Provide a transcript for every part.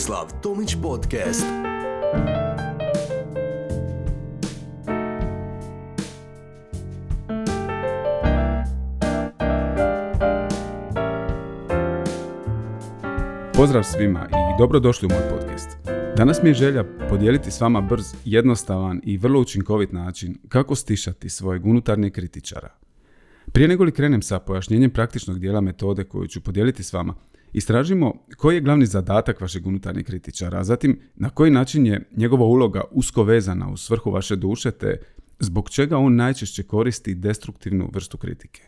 Tomislav Tomić Podcast. Pozdrav svima i dobrodošli u moj podcast. Danas mi je želja podijeliti s vama brz, jednostavan i vrlo učinkovit način kako stišati svojeg unutarnjeg kritičara. Prije nego li krenem sa pojašnjenjem praktičnog dijela metode koju ću podijeliti s vama, istražimo koji je glavni zadatak vašeg unutarnjeg kritičara, a zatim na koji način je njegova uloga usko vezana u svrhu vaše duše te zbog čega on najčešće koristi destruktivnu vrstu kritike.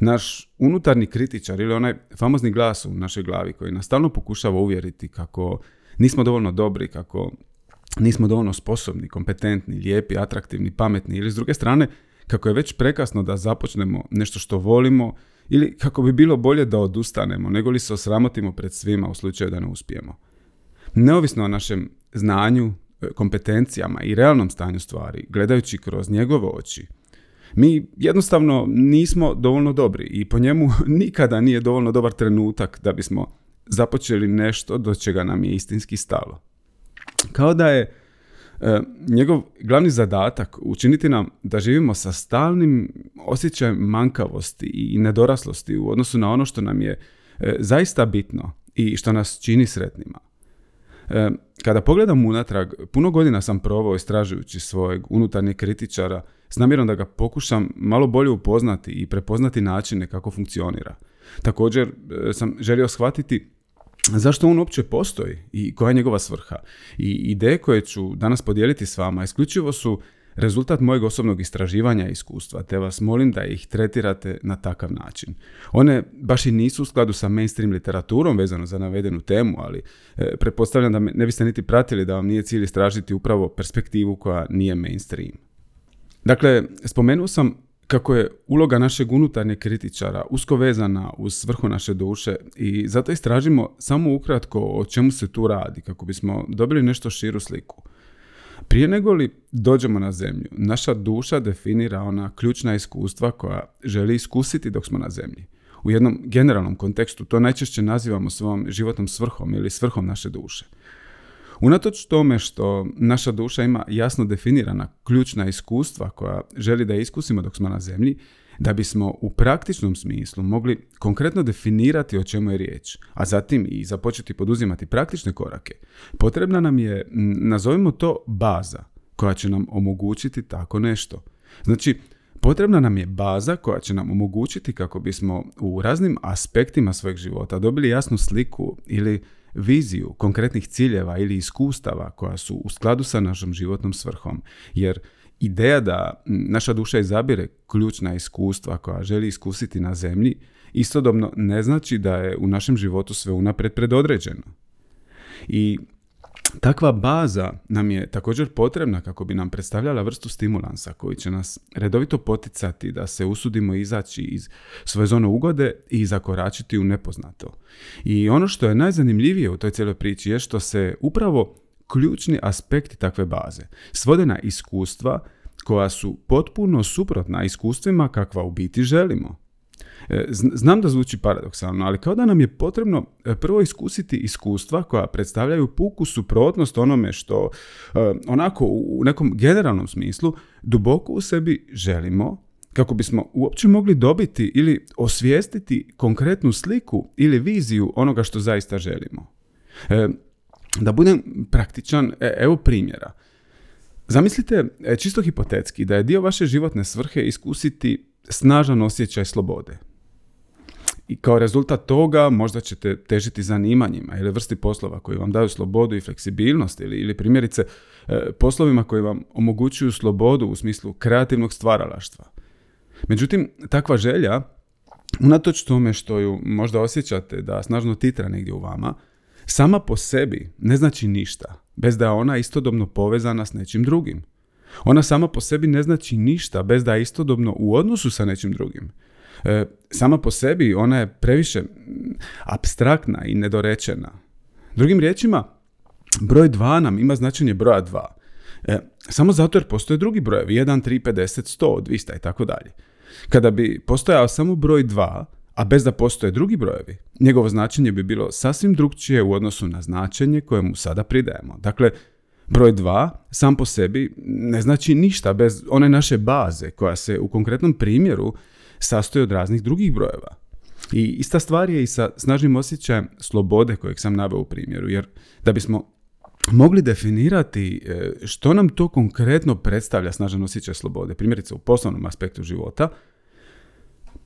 Naš unutarnji kritičar ili onaj famozni glas u našoj glavi koji nas stalno pokušava uvjeriti kako nismo dovoljno dobri, kako nismo dovoljno sposobni, kompetentni, lijepi, atraktivni, pametni ili s druge strane kako je već prekasno da započnemo nešto što volimo ili kako bi bilo bolje da odustanemo nego li se osramotimo pred svima u slučaju da ne uspijemo. Neovisno o našem znanju, e, kompetencijama i realnom stanju stvari, gledajući kroz njegove oči, mi jednostavno nismo dovoljno dobri i po njemu nikada nije dovoljno dobar trenutak da bismo započeli nešto do čega nam je istinski stalo. Kao da je njegov glavni zadatak učiniti nam da živimo sa stalnim osjećajem mankavosti i nedoraslosti u odnosu na ono što nam je e, zaista bitno i što nas čini sretnima. E, kada pogledam unatrag, puno godina sam provao istražujući svojeg unutarnjeg kritičara s namjerom da ga pokušam malo bolje upoznati i prepoznati načine kako funkcionira. Također e, sam želio shvatiti zašto on uopće postoji i koja je njegova svrha. I ideje koje ću danas podijeliti s vama isključivo su rezultat mojeg osobnog istraživanja i iskustva, te vas molim da ih tretirate na takav način. One baš i nisu u skladu sa mainstream literaturom vezano za navedenu temu, ali e, pretpostavljam da ne biste niti pratili da vam nije cilj istražiti upravo perspektivu koja nije mainstream. Dakle, spomenuo sam kako je uloga našeg unutarnjeg kritičara usko vezana uz svrhu naše duše i zato istražimo samo ukratko o čemu se tu radi kako bismo dobili nešto širu sliku. Prije nego li dođemo na zemlju, naša duša definira ona ključna iskustva koja želi iskusiti dok smo na zemlji. U jednom generalnom kontekstu to najčešće nazivamo svojom životnom svrhom ili svrhom naše duše. Unatoč tome što naša duša ima jasno definirana ključna iskustva koja želi da iskusimo dok smo na zemlji, da bismo u praktičnom smislu mogli konkretno definirati o čemu je riječ, a zatim i započeti poduzimati praktične korake, potrebna nam je, nazovimo to, baza koja će nam omogućiti tako nešto. Znači, potrebna nam je baza koja će nam omogućiti kako bismo u raznim aspektima svojeg života dobili jasnu sliku ili viziju konkretnih ciljeva ili iskustava koja su u skladu sa našom životnom svrhom. Jer ideja da naša duša izabire ključna iskustva koja želi iskusiti na zemlji, istodobno ne znači da je u našem životu sve unaprijed predodređeno. I Takva baza nam je također potrebna kako bi nam predstavljala vrstu stimulansa koji će nas redovito poticati da se usudimo izaći iz svoje zone ugode i zakoračiti u nepoznato. I ono što je najzanimljivije u toj cijeloj priči je što se upravo ključni aspekti takve baze svode na iskustva koja su potpuno suprotna iskustvima kakva u biti želimo. E, znam da zvuči paradoksalno, ali kao da nam je potrebno e, prvo iskusiti iskustva koja predstavljaju puku suprotnost onome što e, onako u nekom generalnom smislu duboko u sebi želimo kako bismo uopće mogli dobiti ili osvijestiti konkretnu sliku ili viziju onoga što zaista želimo. Da budem praktičan, evo primjera. Zamislite čisto hipotetski da je dio vaše životne svrhe iskusiti snažan osjećaj slobode. I kao rezultat toga možda ćete težiti zanimanjima ili vrsti poslova koji vam daju slobodu i fleksibilnost ili, ili primjerice e, poslovima koji vam omogućuju slobodu u smislu kreativnog stvaralaštva. Međutim, takva želja, unatoč tome što ju možda osjećate da snažno titra negdje u vama, sama po sebi ne znači ništa, bez da je ona istodobno povezana s nečim drugim. Ona sama po sebi ne znači ništa bez da je istodobno u odnosu sa nečim drugim. E, sama po sebi ona je previše abstraktna i nedorečena. Drugim riječima, broj 2 nam ima značenje broja 2. E, samo zato jer postoje drugi brojevi, 1, 3, 50, 100, 200 i tako dalje. Kada bi postojao samo broj 2, a bez da postoje drugi brojevi, njegovo značenje bi bilo sasvim drugčije u odnosu na značenje koje mu sada pridajemo. Dakle, broj 2 sam po sebi ne znači ništa bez one naše baze koja se u konkretnom primjeru sastoji od raznih drugih brojeva. I ista stvar je i sa snažnim osjećajem slobode kojeg sam naveo u primjeru, jer da bismo mogli definirati e, što nam to konkretno predstavlja snažan osjećaj slobode, primjerice u poslovnom aspektu života,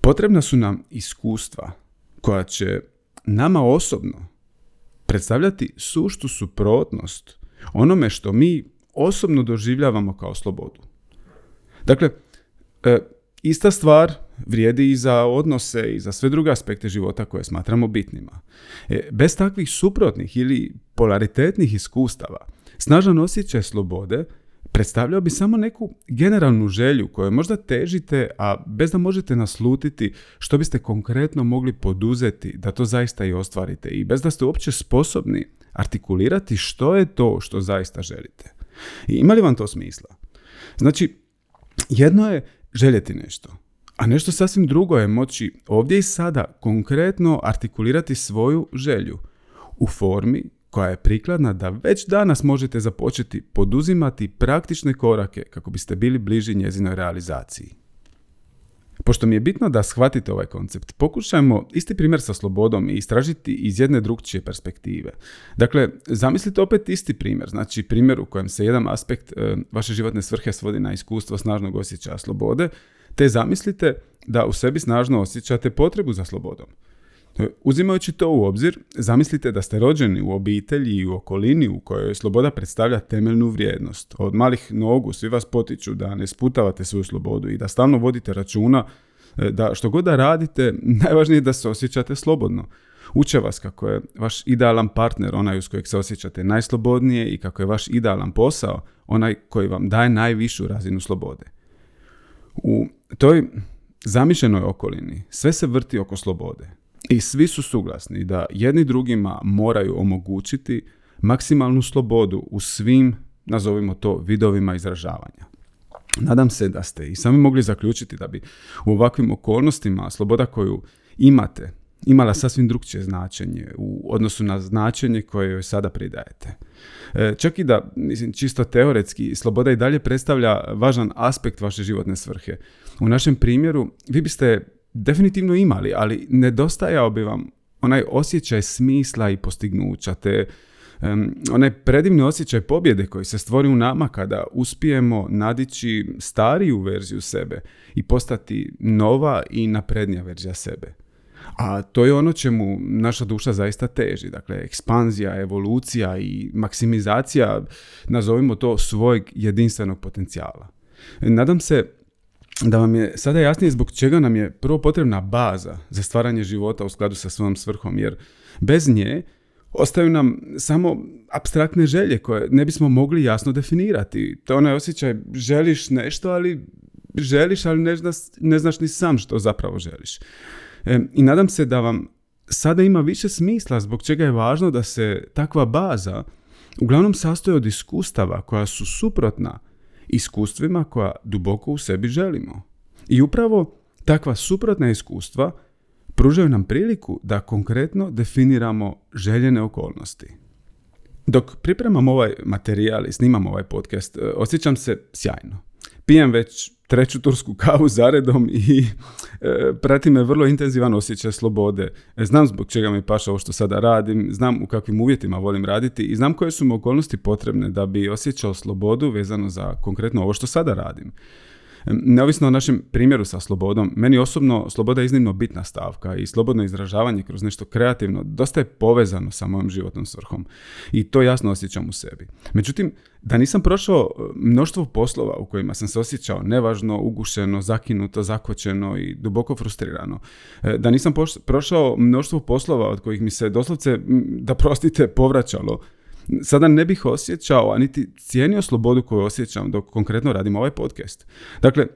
potrebna su nam iskustva koja će nama osobno predstavljati suštu suprotnost onome što mi osobno doživljavamo kao slobodu. Dakle, e, ista stvar vrijedi i za odnose i za sve druge aspekte života koje smatramo bitnima. E, bez takvih suprotnih ili polaritetnih iskustava, snažan osjećaj slobode predstavljao bi samo neku generalnu želju koju možda težite, a bez da možete naslutiti što biste konkretno mogli poduzeti da to zaista i ostvarite i bez da ste uopće sposobni artikulirati što je to što zaista želite. Ima li vam to smisla? Znači, jedno je željeti nešto, a nešto sasvim drugo je moći ovdje i sada konkretno artikulirati svoju želju u formi koja je prikladna da već danas možete započeti poduzimati praktične korake kako biste bili bliži njezinoj realizaciji. Pošto mi je bitno da shvatite ovaj koncept, pokušajmo isti primjer sa slobodom i istražiti iz jedne drugčije perspektive. Dakle, zamislite opet isti primjer, znači primjer u kojem se jedan aspekt e, vaše životne svrhe svodi na iskustvo snažnog osjećaja slobode, te zamislite da u sebi snažno osjećate potrebu za slobodom. E, uzimajući to u obzir, zamislite da ste rođeni u obitelji i u okolini u kojoj sloboda predstavlja temeljnu vrijednost. Od malih nogu svi vas potiču da ne sputavate svoju slobodu i da stalno vodite računa e, da što god da radite, najvažnije je da se osjećate slobodno. Uče vas kako je vaš idealan partner onaj uz kojeg se osjećate najslobodnije i kako je vaš idealan posao onaj koji vam daje najvišu razinu slobode. U toj zamišljenoj okolini sve se vrti oko slobode. I svi su suglasni da jedni drugima moraju omogućiti maksimalnu slobodu u svim, nazovimo to, vidovima izražavanja. Nadam se da ste i sami mogli zaključiti da bi u ovakvim okolnostima sloboda koju imate imala sasvim drugčije značenje u odnosu na značenje koje joj sada pridajete. E, čak i da, mislim, čisto teoretski, sloboda i dalje predstavlja važan aspekt vaše životne svrhe. U našem primjeru vi biste definitivno imali, ali nedostajao bi vam onaj osjećaj smisla i postignuća, te um, onaj predivni osjećaj pobjede koji se stvori u nama kada uspijemo nadići stariju verziju sebe i postati nova i naprednija verzija sebe. A to je ono čemu naša duša zaista teži. Dakle, ekspanzija, evolucija i maksimizacija, nazovimo to, svojeg jedinstvenog potencijala. Nadam se da vam je sada jasnije zbog čega nam je prvo potrebna baza za stvaranje života u skladu sa svojom svrhom, jer bez nje ostaju nam samo abstraktne želje koje ne bismo mogli jasno definirati. To je onaj osjećaj želiš nešto, ali želiš, ali ne znaš, ne znaš ni sam što zapravo želiš. E, I nadam se da vam sada ima više smisla zbog čega je važno da se takva baza uglavnom sastoji od iskustava koja su suprotna iskustvima koja duboko u sebi želimo. I upravo takva suprotna iskustva pružaju nam priliku da konkretno definiramo željene okolnosti. Dok pripremam ovaj materijal i snimam ovaj podcast, e, osjećam se sjajno. Pijem već treću tursku kavu zaredom i e, prati me vrlo intenzivan osjećaj slobode. E, znam zbog čega mi paša ovo što sada radim, znam u kakvim uvjetima volim raditi i znam koje su mi okolnosti potrebne da bi osjećao slobodu vezano za konkretno ovo što sada radim. Neovisno o našem primjeru sa slobodom, meni osobno sloboda je iznimno bitna stavka i slobodno izražavanje kroz nešto kreativno dosta je povezano sa mojom životnom svrhom i to jasno osjećam u sebi. Međutim, da nisam prošao e, mnoštvo poslova u kojima sam se osjećao nevažno, ugušeno, zakinuto, zakočeno i duboko frustrirano, e, da nisam prošao mnoštvo poslova od kojih mi se doslovce, da prostite, povraćalo, sada ne bih osjećao, a niti cijenio slobodu koju osjećam dok konkretno radim ovaj podcast. Dakle,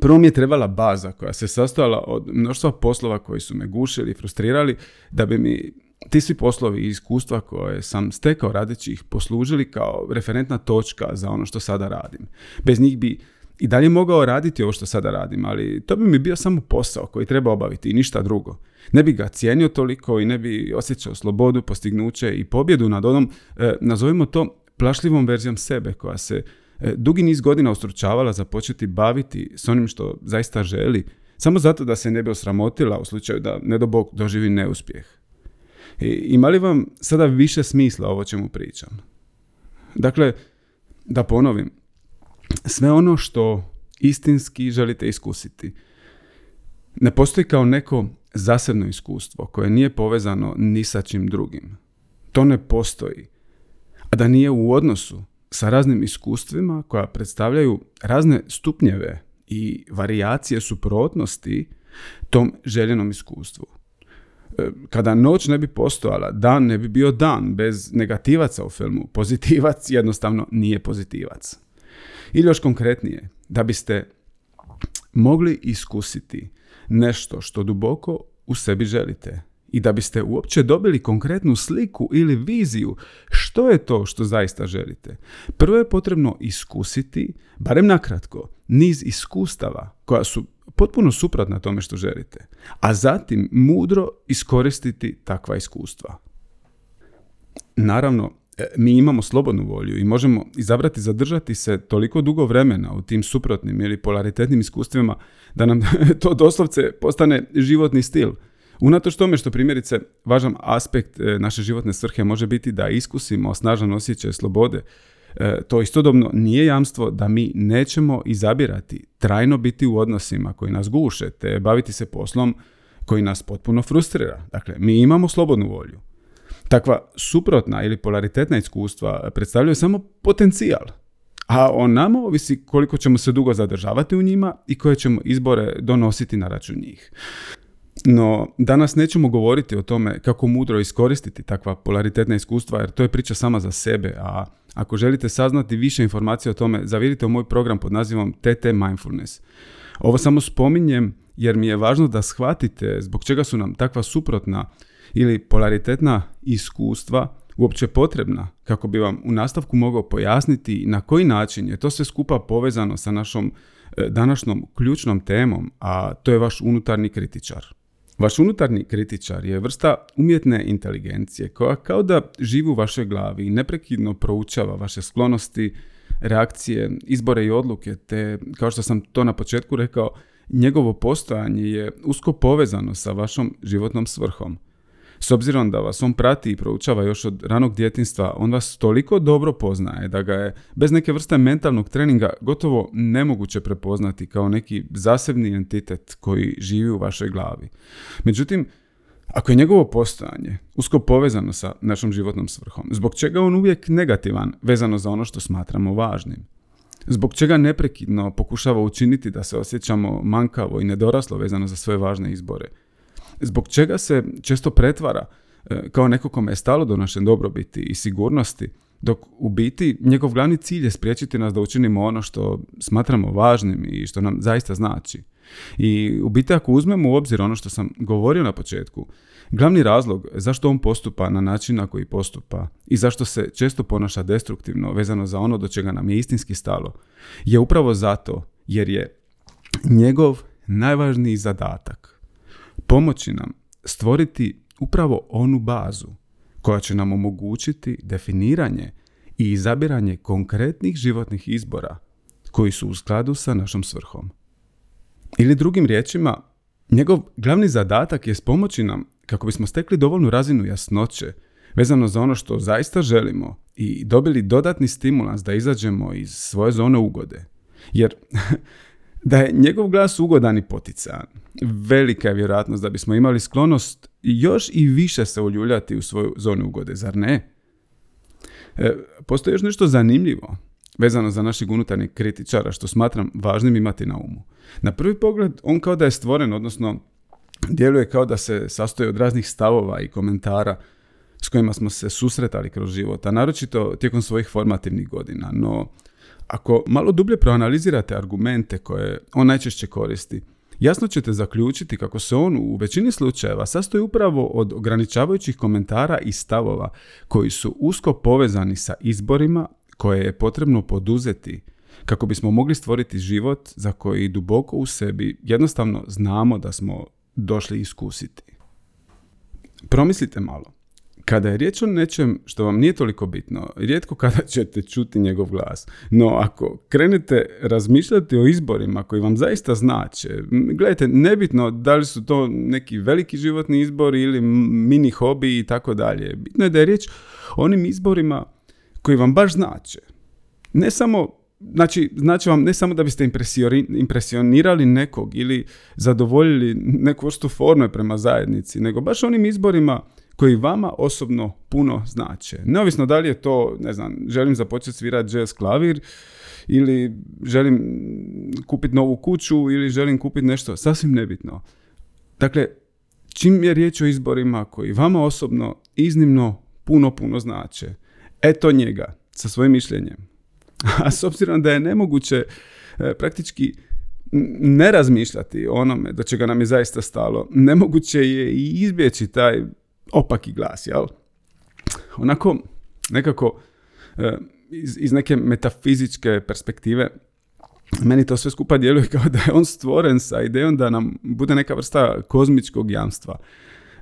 Prvo mi je trebala baza koja se sastojala od mnoštva poslova koji su me gušili i frustrirali da bi mi ti svi poslovi i iskustva koje sam stekao radeći ih poslužili kao referentna točka za ono što sada radim. Bez njih bi i dalje mogao raditi ovo što sada radim, ali to bi mi bio samo posao koji treba obaviti i ništa drugo. Ne bi ga cijenio toliko i ne bi osjećao slobodu, postignuće i pobjedu nad onom, e, nazovimo to, plašljivom verzijom sebe koja se e, dugi niz godina ustručavala započeti baviti s onim što zaista želi, samo zato da se ne bi osramotila u slučaju da ne do Bog doživi neuspjeh. I, ima li vam sada više smisla ovo čemu pričam? Dakle, da ponovim, sve ono što istinski želite iskusiti ne postoji kao neko zasebno iskustvo koje nije povezano ni sa čim drugim. To ne postoji. A da nije u odnosu sa raznim iskustvima koja predstavljaju razne stupnjeve i varijacije suprotnosti tom željenom iskustvu. E, kada noć ne bi postojala, dan ne bi bio dan bez negativaca u filmu. Pozitivac jednostavno nije pozitivac. Ili još konkretnije, da biste mogli iskusiti nešto što duboko u sebi želite i da biste uopće dobili konkretnu sliku ili viziju što je to što zaista želite. Prvo je potrebno iskusiti, barem nakratko, niz iskustava koja su potpuno suprotna tome što želite, a zatim mudro iskoristiti takva iskustva. Naravno, mi imamo slobodnu volju i možemo izabrati zadržati se toliko dugo vremena u tim suprotnim ili polaritetnim iskustvima da nam to doslovce postane životni stil. Unatoč tome što primjerice važan aspekt e, naše životne svrhe može biti da iskusimo snažan osjećaj slobode, e, to istodobno nije jamstvo da mi nećemo izabirati trajno biti u odnosima koji nas guše te baviti se poslom koji nas potpuno frustrira. Dakle, mi imamo slobodnu volju. Takva suprotna ili polaritetna iskustva predstavljaju samo potencijal, a o nama ovisi koliko ćemo se dugo zadržavati u njima i koje ćemo izbore donositi na račun njih. No, danas nećemo govoriti o tome kako mudro iskoristiti takva polaritetna iskustva, jer to je priča sama za sebe, a ako želite saznati više informacija o tome, zavirite u moj program pod nazivom TT Mindfulness. Ovo samo spominjem jer mi je važno da shvatite zbog čega su nam takva suprotna ili polaritetna iskustva uopće potrebna kako bi vam u nastavku mogao pojasniti na koji način je to sve skupa povezano sa našom e, današnjom ključnom temom, a to je vaš unutarnji kritičar. Vaš unutarnji kritičar je vrsta umjetne inteligencije koja kao da živi u vašoj glavi i neprekidno proučava vaše sklonosti, reakcije, izbore i odluke, te kao što sam to na početku rekao, njegovo postojanje je usko povezano sa vašom životnom svrhom. S obzirom da vas on prati i proučava još od ranog djetinstva, on vas toliko dobro poznaje da ga je bez neke vrste mentalnog treninga gotovo nemoguće prepoznati kao neki zasebni entitet koji živi u vašoj glavi. Međutim, ako je njegovo postojanje usko povezano sa našom životnom svrhom, zbog čega on uvijek negativan vezano za ono što smatramo važnim? Zbog čega neprekidno pokušava učiniti da se osjećamo mankavo i nedoraslo vezano za svoje važne izbore? Zbog čega se često pretvara e, kao neko kome je stalo do naše dobrobiti i sigurnosti, dok u biti njegov glavni cilj je spriječiti nas da učinimo ono što smatramo važnim i što nam zaista znači. I u biti ako uzmemo u obzir ono što sam govorio na početku, glavni razlog zašto on postupa na način na koji postupa i zašto se često ponaša destruktivno vezano za ono do čega nam je istinski stalo, je upravo zato jer je njegov najvažniji zadatak pomoći nam stvoriti upravo onu bazu koja će nam omogućiti definiranje i izabiranje konkretnih životnih izbora koji su u skladu sa našom svrhom. Ili drugim riječima, njegov glavni zadatak je pomoći nam kako bismo stekli dovoljnu razinu jasnoće vezano za ono što zaista želimo i dobili dodatni stimulans da izađemo iz svoje zone ugode. Jer da je njegov glas ugodan i potican, velika je vjerojatnost da bismo imali sklonost još i više se uljuljati u svoju zonu ugode, zar ne? E, postoji još nešto zanimljivo vezano za našeg unutarnjeg kritičara, što smatram važnim imati na umu. Na prvi pogled, on kao da je stvoren, odnosno djeluje kao da se sastoji od raznih stavova i komentara s kojima smo se susretali kroz život, a naročito tijekom svojih formativnih godina. No, ako malo dublje proanalizirate argumente koje on najčešće koristi, jasno ćete zaključiti kako se on u većini slučajeva sastoji upravo od ograničavajućih komentara i stavova koji su usko povezani sa izborima koje je potrebno poduzeti kako bismo mogli stvoriti život za koji duboko u sebi jednostavno znamo da smo došli iskusiti. Promislite malo. Kada je riječ o nečem što vam nije toliko bitno, rijetko kada ćete čuti njegov glas. No ako krenete razmišljati o izborima koji vam zaista znače, gledajte, nebitno da li su to neki veliki životni izbori ili mini hobi i tako dalje. Bitno je da je riječ o onim izborima koji vam baš znače. Ne samo Znači, znači vam ne samo da biste impresionirali nekog ili zadovoljili neku vrstu forme prema zajednici, nego baš onim izborima koji vama osobno puno znače. Neovisno da li je to, ne znam, želim započeti svirati jazz klavir ili želim kupiti novu kuću ili želim kupiti nešto, sasvim nebitno. Dakle, čim je riječ o izborima koji vama osobno iznimno puno, puno znače, eto njega sa svojim mišljenjem. A s obzirom da je nemoguće e, praktički ne razmišljati o onome do čega nam je zaista stalo, nemoguće je i izbjeći taj opaki glas, jel? Onako, nekako, e, iz, iz neke metafizičke perspektive, meni to sve skupa djeluje kao da je on stvoren sa idejom da nam bude neka vrsta kozmičkog jamstva.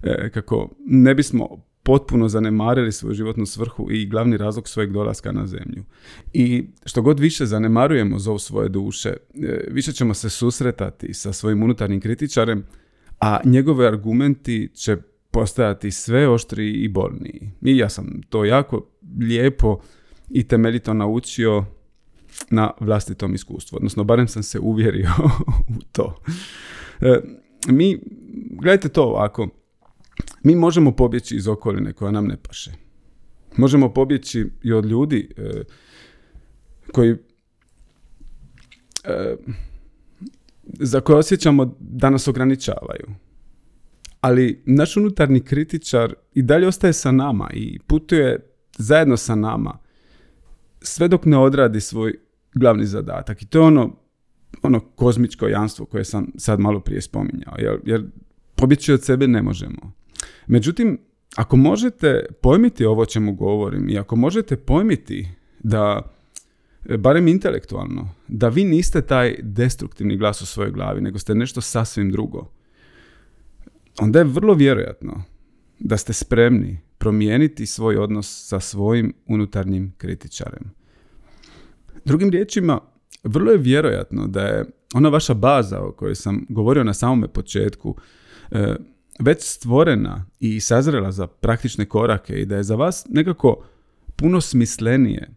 E, kako ne bismo potpuno zanemarili svoju životnu svrhu i glavni razlog svojeg dolaska na zemlju. I što god više zanemarujemo zov svoje duše, e, više ćemo se susretati sa svojim unutarnjim kritičarem, a njegove argumenti će postajati sve oštriji i bolniji. I ja sam to jako lijepo i temeljito naučio na vlastitom iskustvu, odnosno barem sam se uvjerio u to. E, mi, gledajte to ovako, mi možemo pobjeći iz okoline koja nam ne paše. Možemo pobjeći i od ljudi e, koji e, za koje osjećamo da nas ograničavaju ali naš unutarnji kritičar i dalje ostaje sa nama i putuje zajedno sa nama sve dok ne odradi svoj glavni zadatak. I to je ono, ono kozmičko janstvo koje sam sad malo prije spominjao, jer, jer pobjeći od sebe ne možemo. Međutim, ako možete pojmiti ovo čemu govorim i ako možete pojmiti da barem intelektualno, da vi niste taj destruktivni glas u svojoj glavi, nego ste nešto sasvim drugo onda je vrlo vjerojatno da ste spremni promijeniti svoj odnos sa svojim unutarnjim kritičarem. Drugim riječima, vrlo je vjerojatno da je ona vaša baza o kojoj sam govorio na samome početku e, već stvorena i sazrela za praktične korake i da je za vas nekako puno smislenije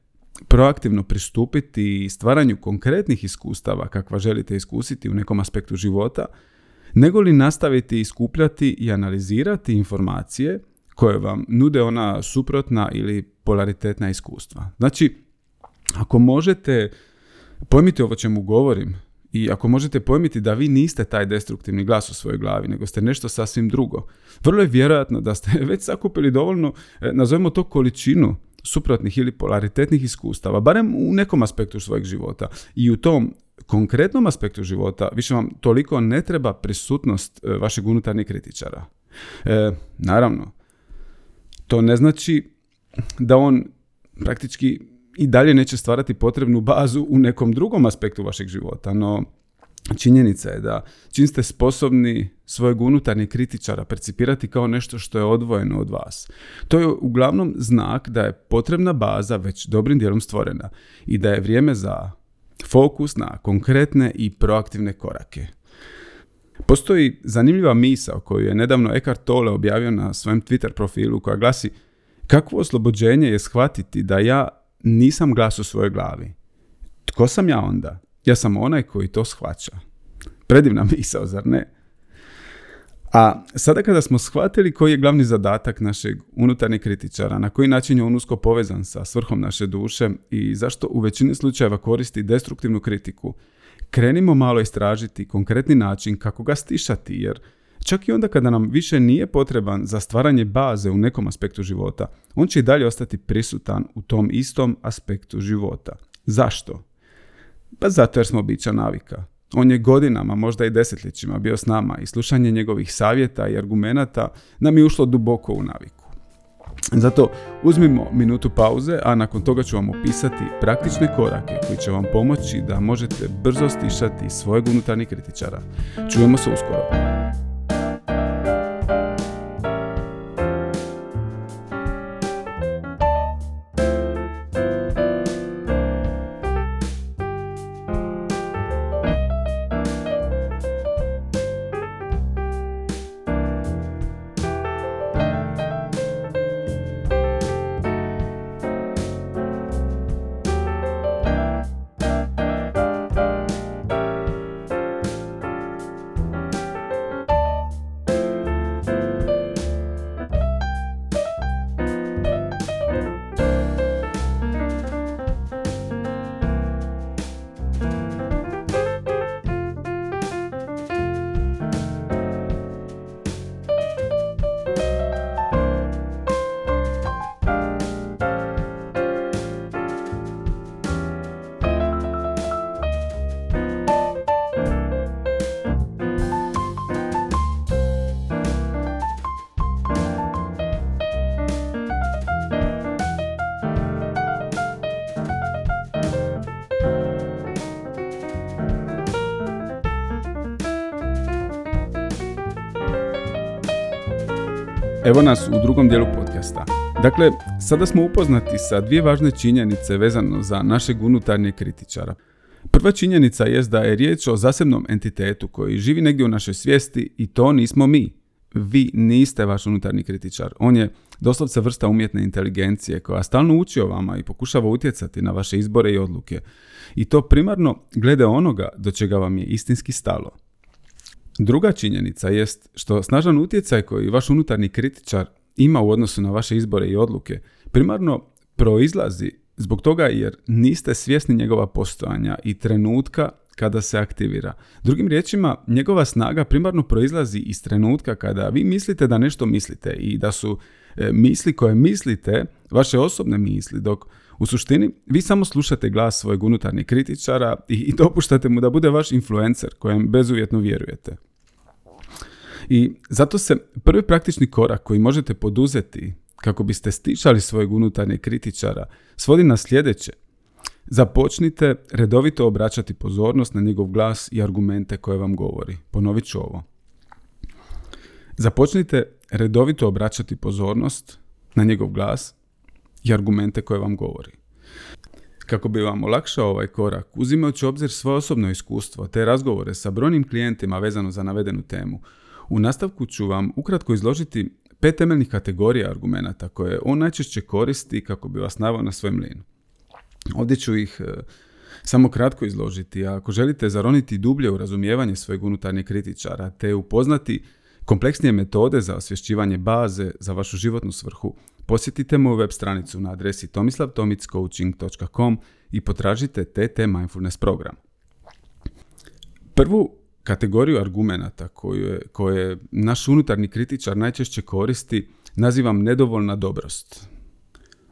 proaktivno pristupiti stvaranju konkretnih iskustava kakva želite iskusiti u nekom aspektu života – nego li nastaviti iskupljati i analizirati informacije koje vam nude ona suprotna ili polaritetna iskustva. Znači, ako možete pojmiti ovo čemu govorim i ako možete pojmiti da vi niste taj destruktivni glas u svojoj glavi, nego ste nešto sasvim drugo, vrlo je vjerojatno da ste već sakupili dovoljno, e, nazovemo to količinu suprotnih ili polaritetnih iskustava, barem u nekom aspektu svojeg života. I u tom konkretnom aspektu života više vam toliko ne treba prisutnost e, vašeg unutarnjeg kritičara. E, naravno, to ne znači da on praktički i dalje neće stvarati potrebnu bazu u nekom drugom aspektu vašeg života, no činjenica je da čim ste sposobni svojeg unutarnjeg kritičara percipirati kao nešto što je odvojeno od vas, to je uglavnom znak da je potrebna baza već dobrim dijelom stvorena i da je vrijeme za fokus na konkretne i proaktivne korake. Postoji zanimljiva misa koju je nedavno Eckhart Tolle objavio na svojem Twitter profilu koja glasi Kakvo oslobođenje je shvatiti da ja nisam glas u svojoj glavi? Tko sam ja onda? Ja sam onaj koji to shvaća. Predivna misao, zar ne? A sada kada smo shvatili koji je glavni zadatak našeg unutarnjeg kritičara, na koji način je on usko povezan sa svrhom naše duše i zašto u većini slučajeva koristi destruktivnu kritiku, krenimo malo istražiti konkretni način kako ga stišati, jer čak i onda kada nam više nije potreban za stvaranje baze u nekom aspektu života, on će i dalje ostati prisutan u tom istom aspektu života. Zašto? Pa zato jer smo bića navika. On je godinama, možda i desetljećima bio s nama i slušanje njegovih savjeta i argumenata nam je ušlo duboko u naviku. Zato uzmimo minutu pauze, a nakon toga ću vam opisati praktične korake koji će vam pomoći da možete brzo stišati svojeg unutarnjeg kritičara. Čujemo se uskoro. Evo nas u drugom dijelu podcasta. Dakle, sada smo upoznati sa dvije važne činjenice vezano za našeg unutarnjeg kritičara. Prva činjenica je da je riječ o zasebnom entitetu koji živi negdje u našoj svijesti i to nismo mi. Vi niste vaš unutarnji kritičar. On je doslovce vrsta umjetne inteligencije koja stalno uči o vama i pokušava utjecati na vaše izbore i odluke. I to primarno glede onoga do čega vam je istinski stalo. Druga činjenica jest što snažan utjecaj koji vaš unutarnji kritičar ima u odnosu na vaše izbore i odluke primarno proizlazi zbog toga jer niste svjesni njegova postojanja i trenutka kada se aktivira. Drugim riječima, njegova snaga primarno proizlazi iz trenutka kada vi mislite da nešto mislite i da su e, misli koje mislite vaše osobne misli, dok u suštini vi samo slušate glas svojeg unutarnjeg kritičara i, dopuštate mu da bude vaš influencer kojem bezuvjetno vjerujete. I zato se prvi praktični korak koji možete poduzeti kako biste stišali svojeg unutarnjeg kritičara svodi na sljedeće. Započnite redovito obraćati pozornost na njegov glas i argumente koje vam govori. Ponovit ću ovo. Započnite redovito obraćati pozornost na njegov glas i argumente koje vam govori. Kako bi vam olakšao ovaj korak, uzimajući obzir svoje osobno iskustvo te razgovore sa brojnim klijentima vezano za navedenu temu, u nastavku ću vam ukratko izložiti pet temeljnih kategorija argumenata koje on najčešće koristi kako bi vas navao na svoj mlin. Ovdje ću ih e, samo kratko izložiti, a ako želite zaroniti dublje u razumijevanje svojeg unutarnjeg kritičara te upoznati kompleksnije metode za osvješćivanje baze za vašu životnu svrhu, posjetite moju web stranicu na adresi tomislavtomicscoaching.com i potražite TT Mindfulness program. Prvu kategoriju argumenata koju koje naš unutarnji kritičar najčešće koristi nazivam nedovoljna dobrost.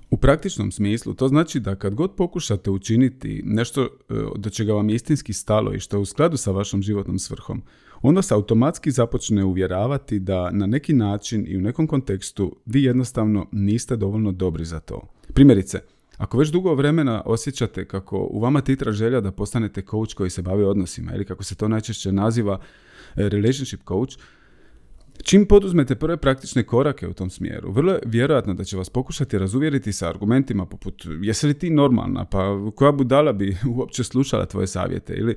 U praktičnom smislu to znači da kad god pokušate učiniti nešto e, do čega vam je istinski stalo i što je u skladu sa vašom životnom svrhom, onda se automatski započne uvjeravati da na neki način i u nekom kontekstu vi jednostavno niste dovoljno dobri za to. Primjerice, ako već dugo vremena osjećate kako u vama titra želja da postanete coach koji se bavi odnosima ili kako se to najčešće naziva e, relationship coach, Čim poduzmete prve praktične korake u tom smjeru, vrlo je vjerojatno da će vas pokušati razuvjeriti sa argumentima poput jesi li ti normalna, pa koja budala bi uopće slušala tvoje savjete ili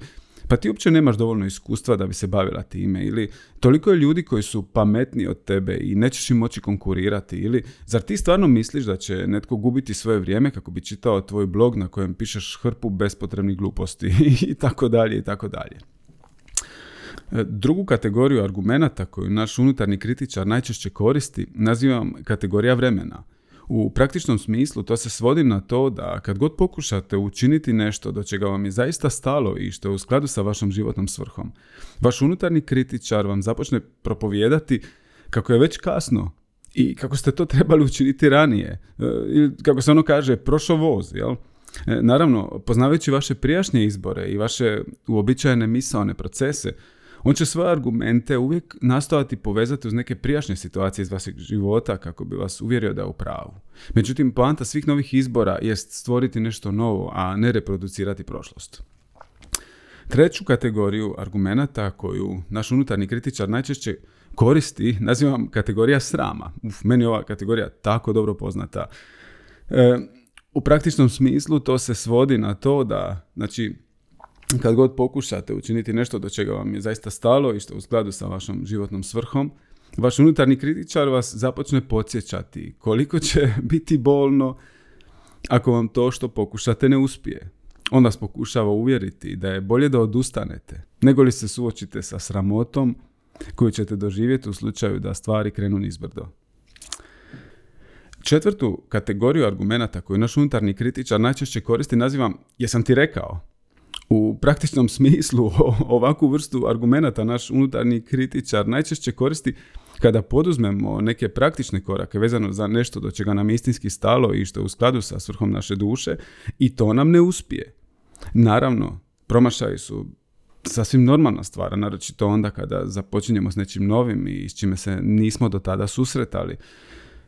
pa ti uopće nemaš dovoljno iskustva da bi se bavila time ili toliko je ljudi koji su pametniji od tebe i nećeš im moći konkurirati ili zar ti stvarno misliš da će netko gubiti svoje vrijeme kako bi čitao tvoj blog na kojem pišeš hrpu bespotrebnih gluposti i tako dalje i tako dalje. E, drugu kategoriju argumenata koju naš unutarnji kritičar najčešće koristi nazivam kategorija vremena – u praktičnom smislu to se svodi na to da kad god pokušate učiniti nešto do čega vam je zaista stalo i što je u skladu sa vašom životnom svrhom, vaš unutarnji kritičar vam započne propovijedati kako je već kasno i kako ste to trebali učiniti ranije. E, ili kako se ono kaže, prošao voz, jel? E, naravno, poznavajući vaše prijašnje izbore i vaše uobičajene misaone procese, On će svoje argumente uvijek nastojati povezati uz neke prijašnje situacije iz vašeg života kako bi vas uvjerio da je u pravu. Međutim, poanta svih novih izbora jest stvoriti nešto novo, a ne reproducirati prošlost. Treću kategoriju argumenata koju naš unutarnji kritičar najčešće koristi nazivam kategorija srama. Uf, meni je ova kategorija tako dobro poznata. E, u praktičnom smislu to se svodi na to da, znači, kad god pokušate učiniti nešto do čega vam je zaista stalo i što u skladu sa vašom životnom svrhom, vaš unutarnji kritičar vas započne podsjećati koliko će biti bolno ako vam to što pokušate ne uspije. On vas pokušava uvjeriti da je bolje da odustanete, nego li se suočite sa sramotom koju ćete doživjeti u slučaju da stvari krenu nizbrdo. Četvrtu kategoriju argumenata koju naš unutarnji kritičar najčešće koristi nazivam jesam ti rekao. U praktičnom smislu ovakvu vrstu argumenata naš unutarnji kritičar najčešće koristi kada poduzmemo neke praktične korake vezano za nešto do čega nam istinski stalo i što je u skladu sa svrhom naše duše i to nam ne uspije. Naravno, promašaji su sasvim normalna stvar, naročito onda kada započinjemo s nečim novim i s čime se nismo do tada susretali.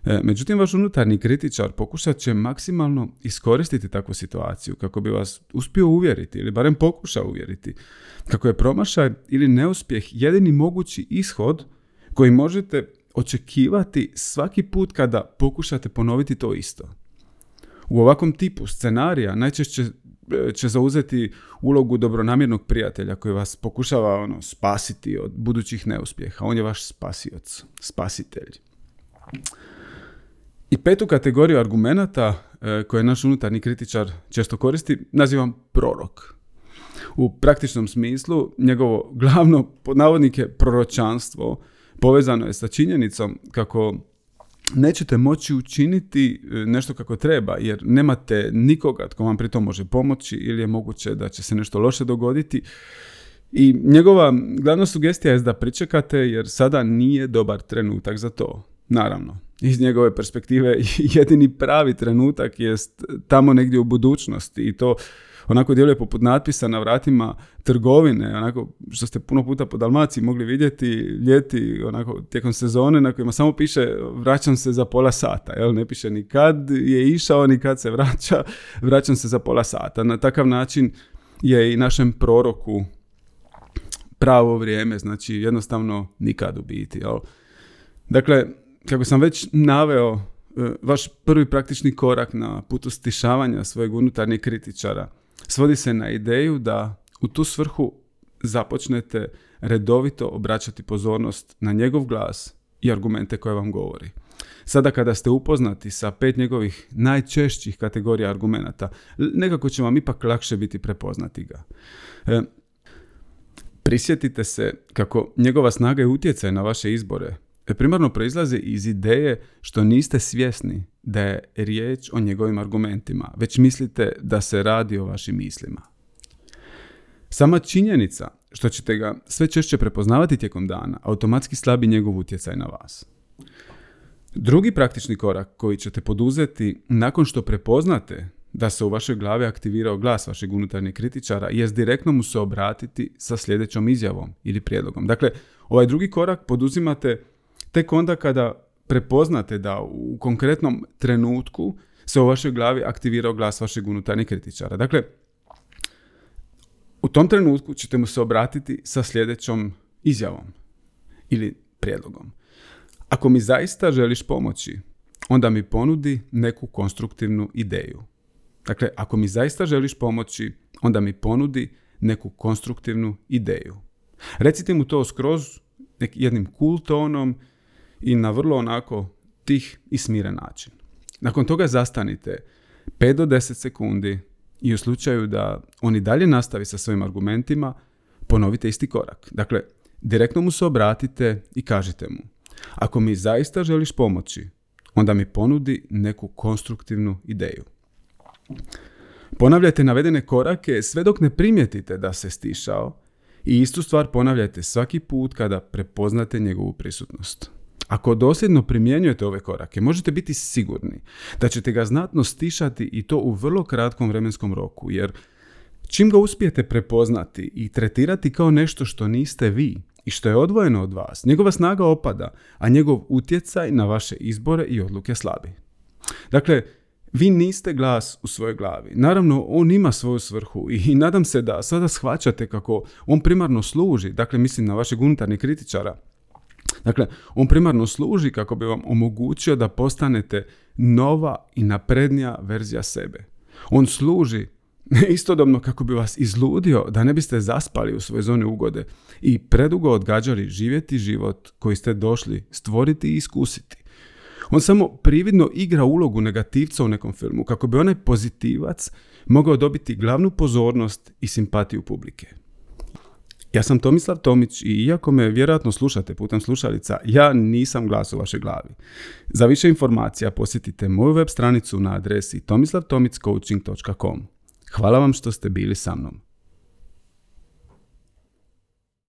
E, međutim, vaš unutarnji kritičar pokušat će maksimalno iskoristiti takvu situaciju kako bi vas uspio uvjeriti ili barem pokušao uvjeriti kako je promašaj ili neuspjeh jedini mogući ishod koji možete očekivati svaki put kada pokušate ponoviti to isto. U ovakvom tipu scenarija najčešće e, će zauzeti ulogu dobronamjernog prijatelja koji vas pokušava ono, spasiti od budućih neuspjeha. On je vaš spasioc, spasitelj. I petu kategoriju argumenata e, koje naš unutarnji kritičar često koristi nazivam prorok. U praktičnom smislu njegovo glavno pod navodnike proročanstvo povezano je sa činjenicom kako nećete moći učiniti e, nešto kako treba jer nemate nikoga tko vam pri tom može pomoći ili je moguće da će se nešto loše dogoditi. I njegova glavna sugestija je da pričekate jer sada nije dobar trenutak za to. Naravno, iz njegove perspektive jedini pravi trenutak jest tamo negdje u budućnosti i to onako djeluje poput natpisa na vratima trgovine, onako što ste puno puta po Dalmaciji mogli vidjeti ljeti, onako tijekom sezone na kojima samo piše vraćam se za pola sata, jel? ne piše ni kad je išao, ni kad se vraća, vraćam se za pola sata. Na takav način je i našem proroku pravo vrijeme, znači jednostavno nikad u biti. Jel? Dakle, kako sam već naveo, e, vaš prvi praktični korak na putu stišavanja svojeg unutarnjeg kritičara svodi se na ideju da u tu svrhu započnete redovito obraćati pozornost na njegov glas i argumente koje vam govori. Sada kada ste upoznati sa pet njegovih najčešćih kategorija argumenata, nekako će vam ipak lakše biti prepoznati ga. E, prisjetite se kako njegova snaga i utjecaj na vaše izbore primarno proizlaze iz ideje što niste svjesni da je riječ o njegovim argumentima, već mislite da se radi o vašim mislima. Sama činjenica što ćete ga sve češće prepoznavati tijekom dana automatski slabi njegov utjecaj na vas. Drugi praktični korak koji ćete poduzeti nakon što prepoznate da se u vašoj glavi aktivirao glas vašeg unutarnjeg kritičara jest direktno mu se obratiti sa sljedećom izjavom ili prijedlogom. Dakle, ovaj drugi korak poduzimate tek onda kada prepoznate da u konkretnom trenutku se u vašoj glavi aktivirao glas vašeg unutarnjeg kritičara. Dakle, u tom trenutku ćete mu se obratiti sa sljedećom izjavom ili prijedlogom. Ako mi zaista želiš pomoći, onda mi ponudi neku konstruktivnu ideju. Dakle, ako mi zaista želiš pomoći, onda mi ponudi neku konstruktivnu ideju. Recite mu to skroz jednim cool tonom i na vrlo onako tih i smiren način. Nakon toga zastanite 5 do 10 sekundi i u slučaju da on i dalje nastavi sa svojim argumentima, ponovite isti korak. Dakle, direktno mu se obratite i kažite mu ako mi zaista želiš pomoći, onda mi ponudi neku konstruktivnu ideju. Ponavljajte navedene korake sve dok ne primijetite da se stišao i istu stvar ponavljajte svaki put kada prepoznate njegovu prisutnost. Ako dosljedno primjenjujete ove korake, možete biti sigurni da ćete ga znatno stišati i to u vrlo kratkom vremenskom roku, jer Čim ga uspijete prepoznati i tretirati kao nešto što niste vi i što je odvojeno od vas, njegova snaga opada, a njegov utjecaj na vaše izbore i odluke slabi. Dakle, vi niste glas u svojoj glavi. Naravno, on ima svoju svrhu i nadam se da sada shvaćate kako on primarno služi, dakle mislim na vašeg unutarnjeg kritičara, Dakle, on primarno služi kako bi vam omogućio da postanete nova i naprednija verzija sebe. On služi istodobno kako bi vas izludio da ne biste zaspali u svojoj zoni ugode i predugo odgađali živjeti život koji ste došli stvoriti i iskusiti. On samo prividno igra ulogu negativca u nekom filmu kako bi onaj pozitivac mogao dobiti glavnu pozornost i simpatiju publike. Ja sam Tomislav Tomić i iako me vjerojatno slušate putem slušalica, ja nisam glas u vašoj glavi. Za više informacija posjetite moju web stranicu na adresi tomislavtomiccoaching.com. Hvala vam što ste bili sa mnom.